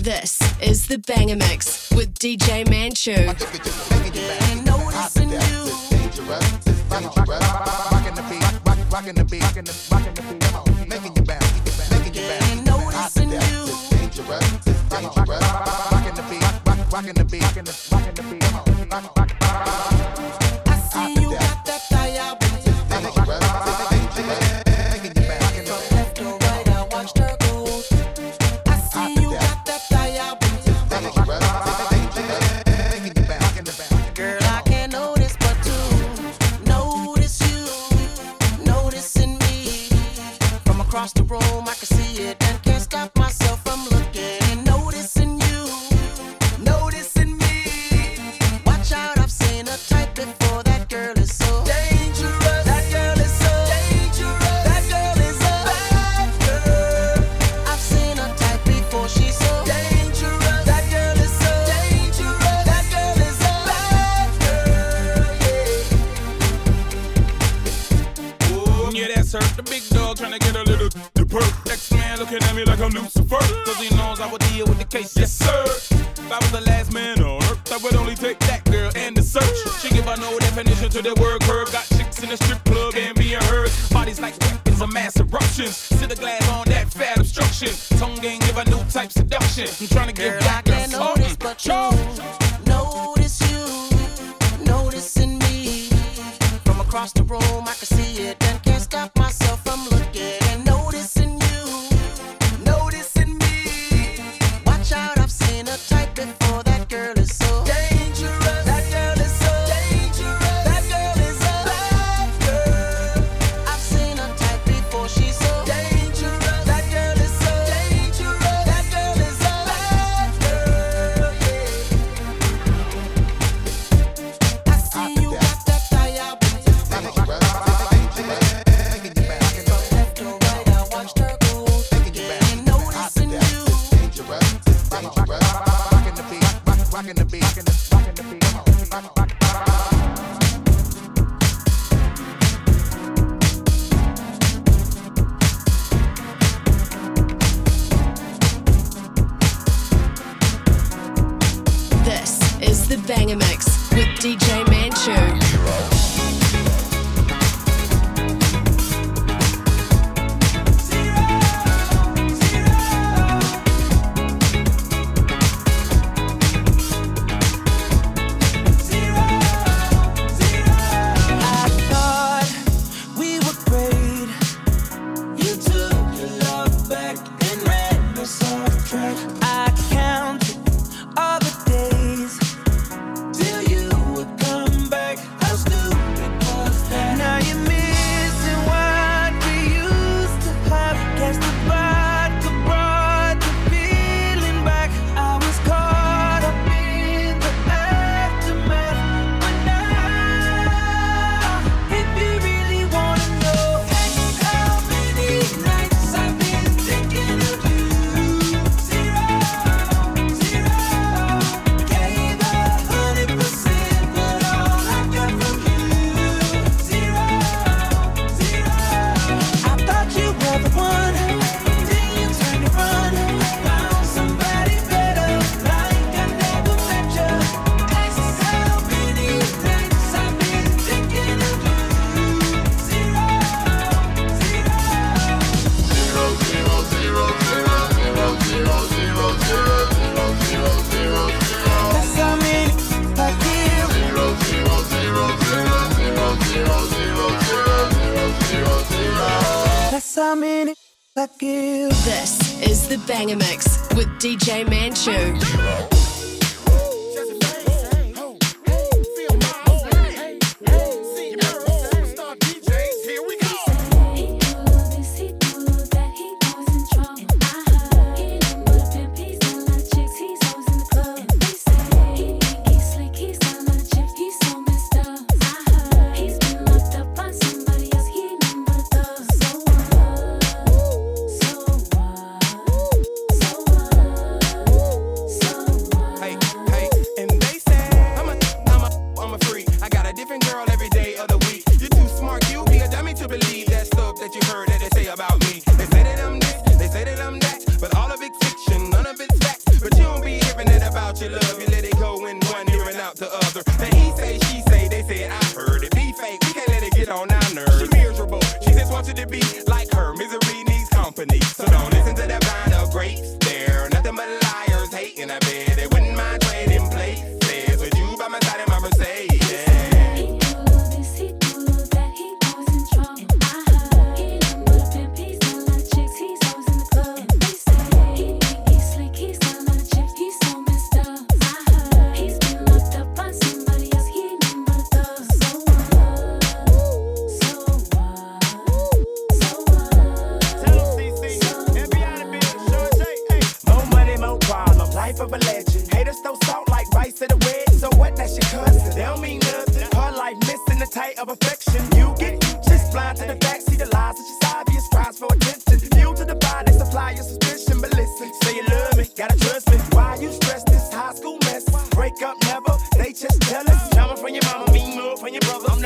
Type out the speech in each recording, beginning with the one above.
This is the Banga Mix with DJ Manchoo. Rockin' the beat, rockin' the beat, rockin' the beat.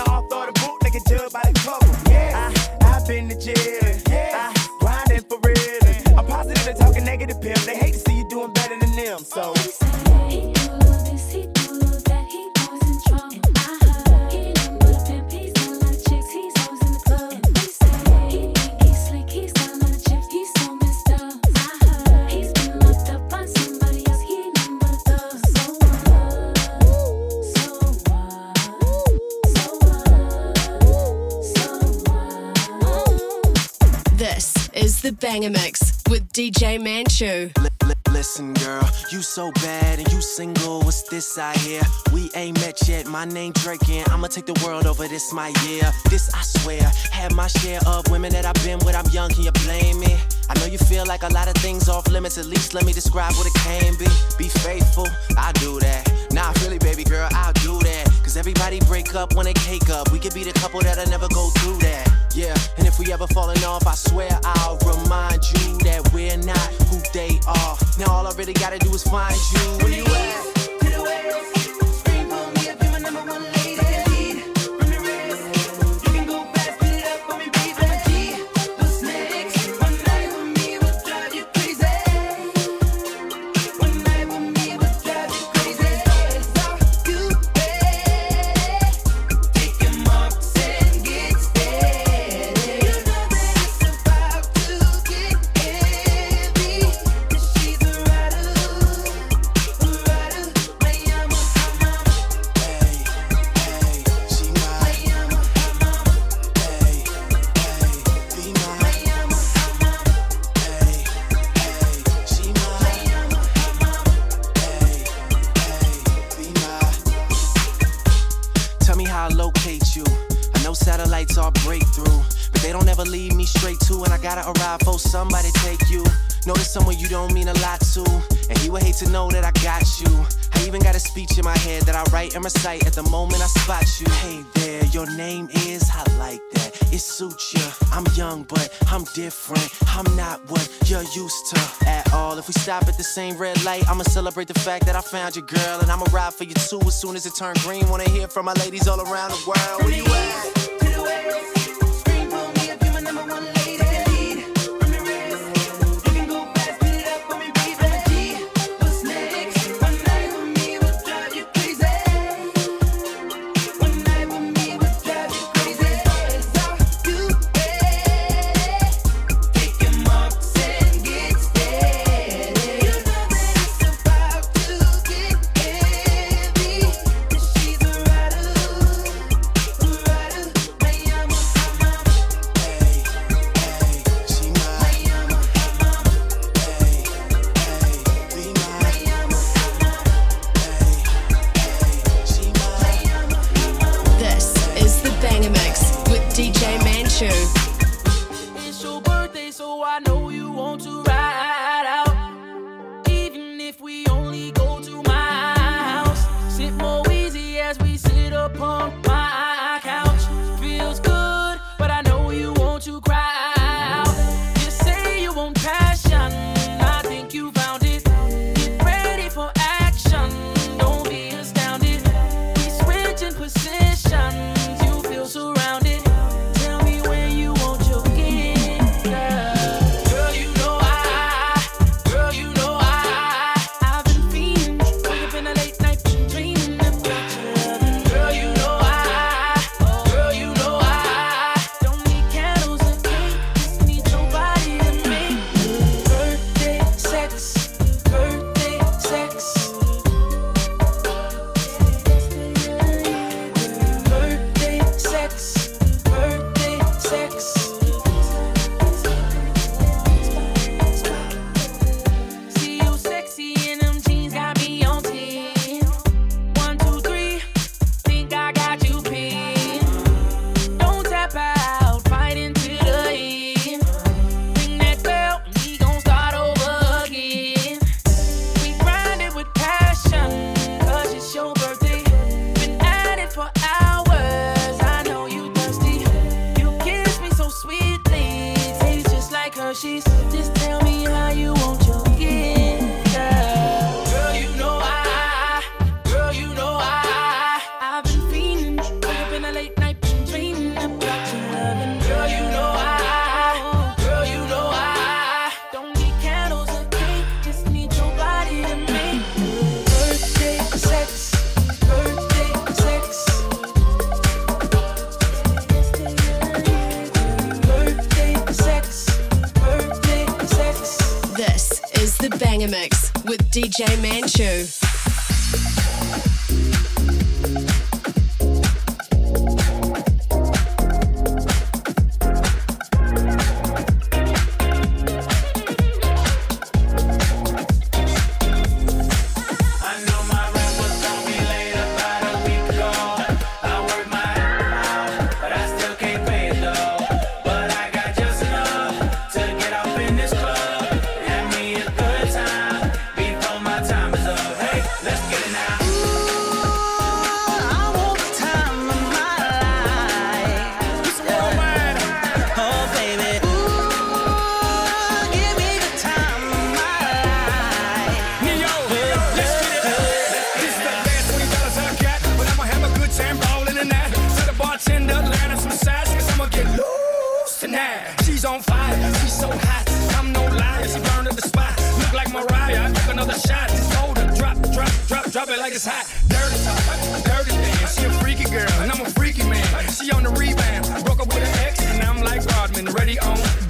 From your brother. I'm the author of the. They can judge by the cover. Banga Mix with DJ Manchoo. Listen, girl, you so bad and you single. What's this I hear? We ain't met yet. My name Drake, and I'ma take the world over this my year. This I swear, had my share of women that I've been with. I'm young, can you blame me? I know you feel like a lot of things off limits. At least let me describe what it can be. Be faithful, I do that. Nah, really, baby girl, I'll do that. Cause everybody break up when they cake up. We could be the couple that'll never go through that. Yeah, and if we ever falling off, I swear I'll remind you that we're not who they are. Now all I really gotta do is find you. Where you at? And recite at the moment I spot you. Hey there, your name is, I like that. It suits you. I'm young, but I'm different. I'm not what you're used to at all. If we stop at the same red light, I'ma celebrate the fact that I found you, girl, and I'ma ride for you too as soon as it turns green. Wanna hear from my ladies all around the world. Where you at? Mix with DJ Manchoo. Drop it like it's hot. Dirty talk, dirty dance. She a freaky girl, and I'm a freaky man. She on the rebound. Broke up with an ex, and I'm like Rodman, ready on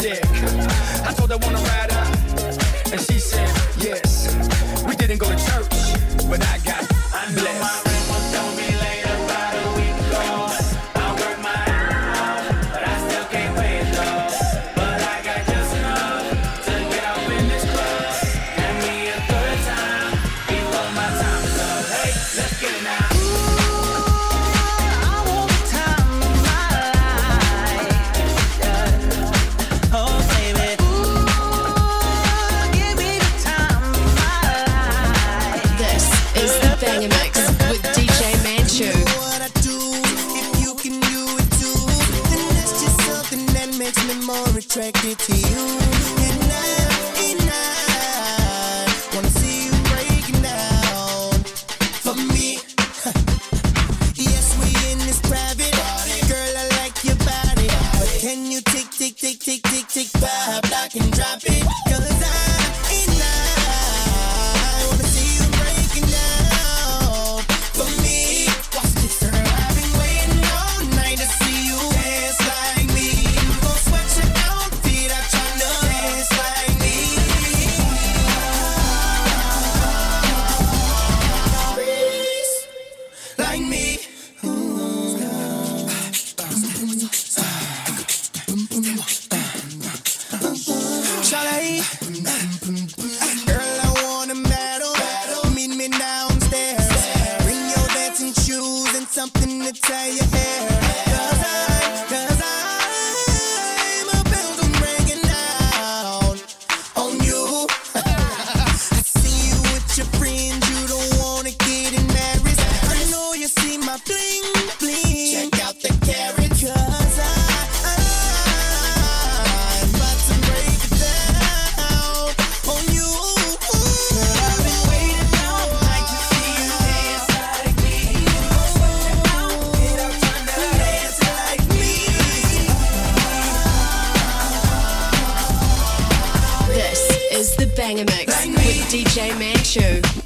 DJ Manchoo.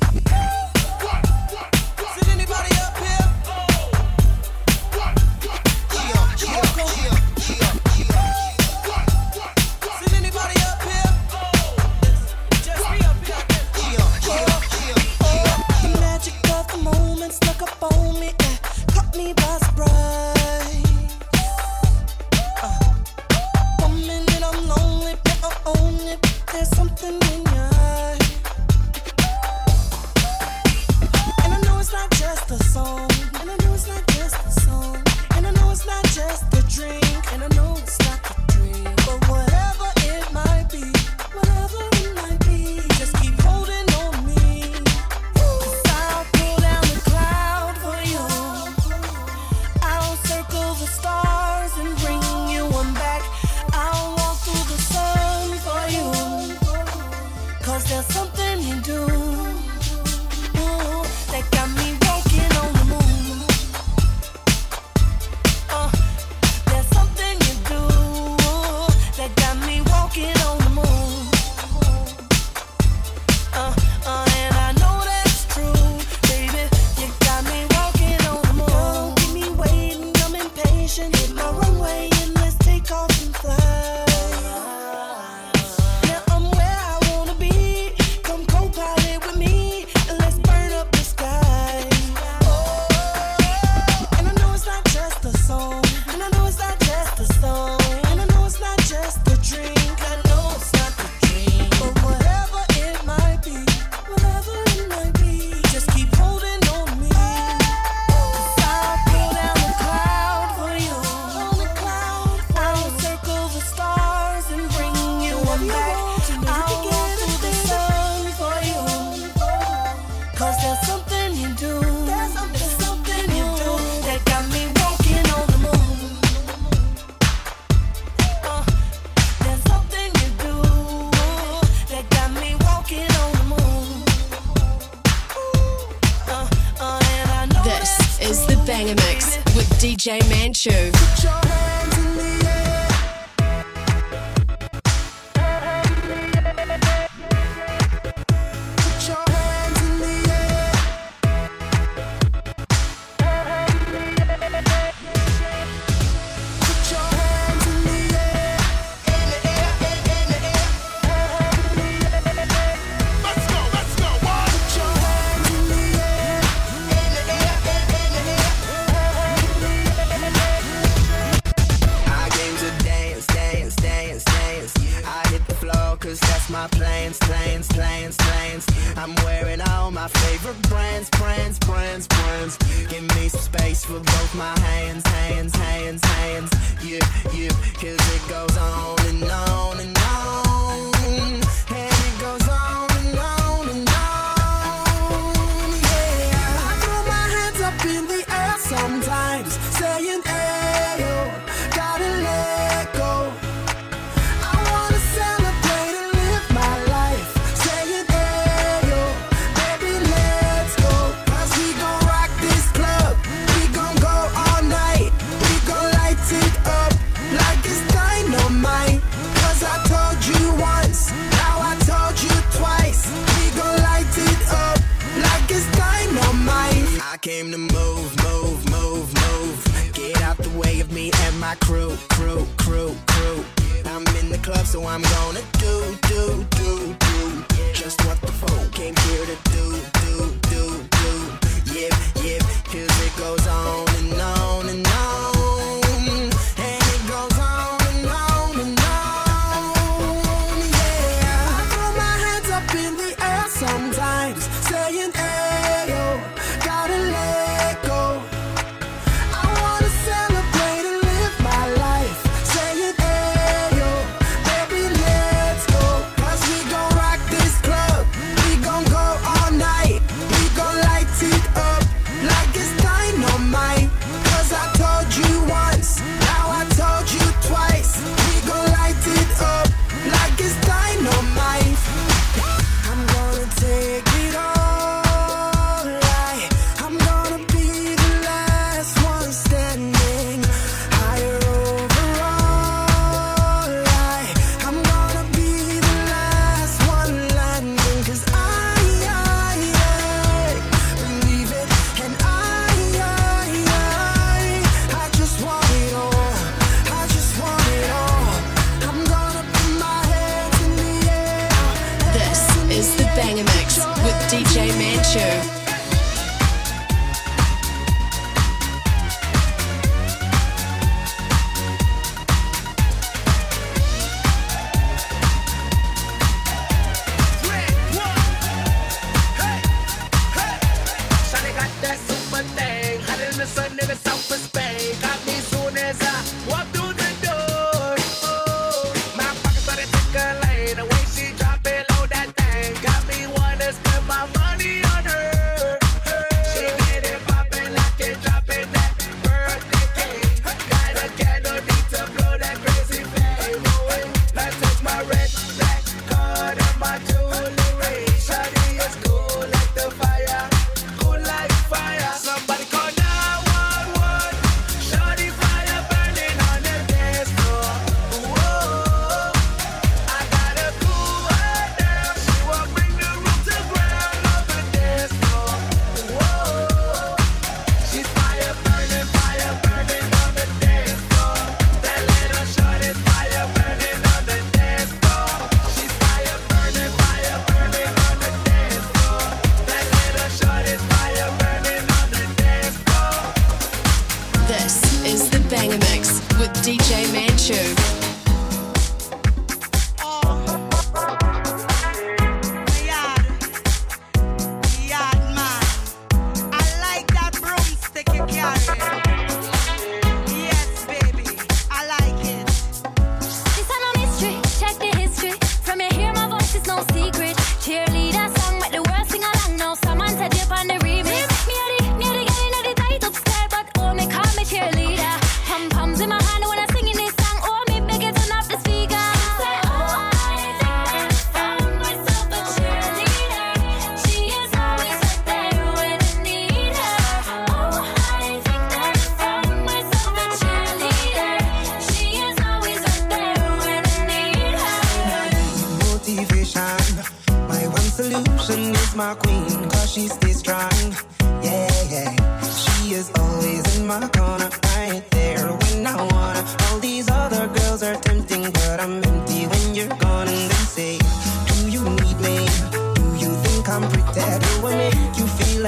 My money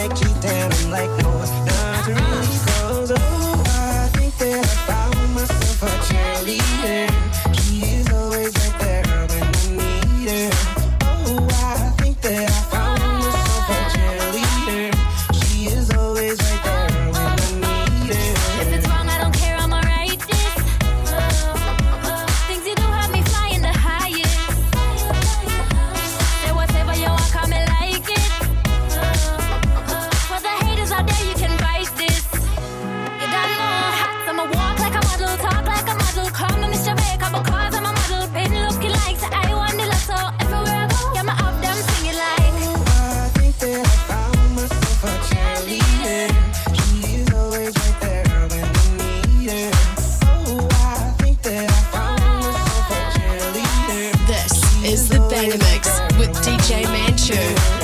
like cheating? With DJ Manchoo.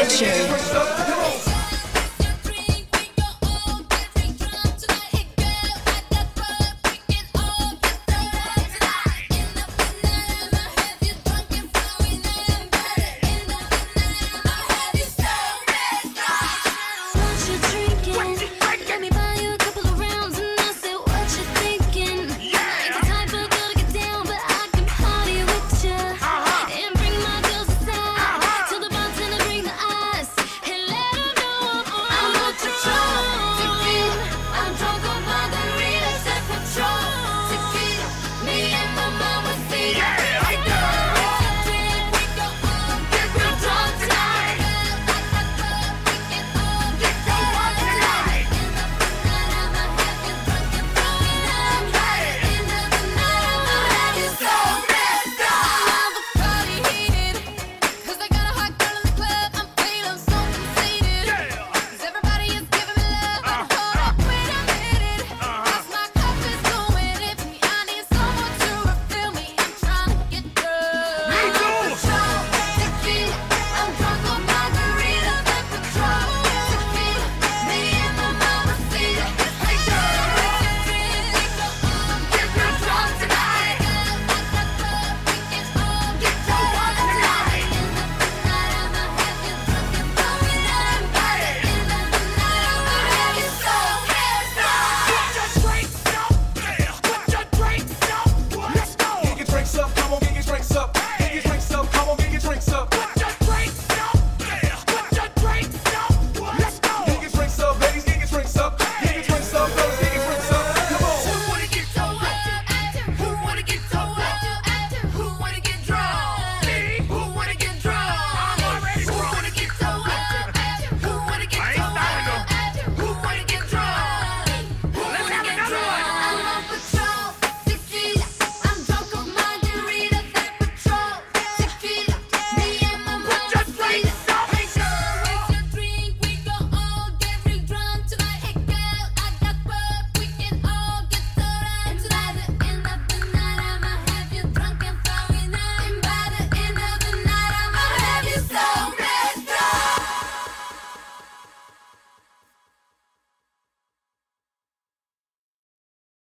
Richard.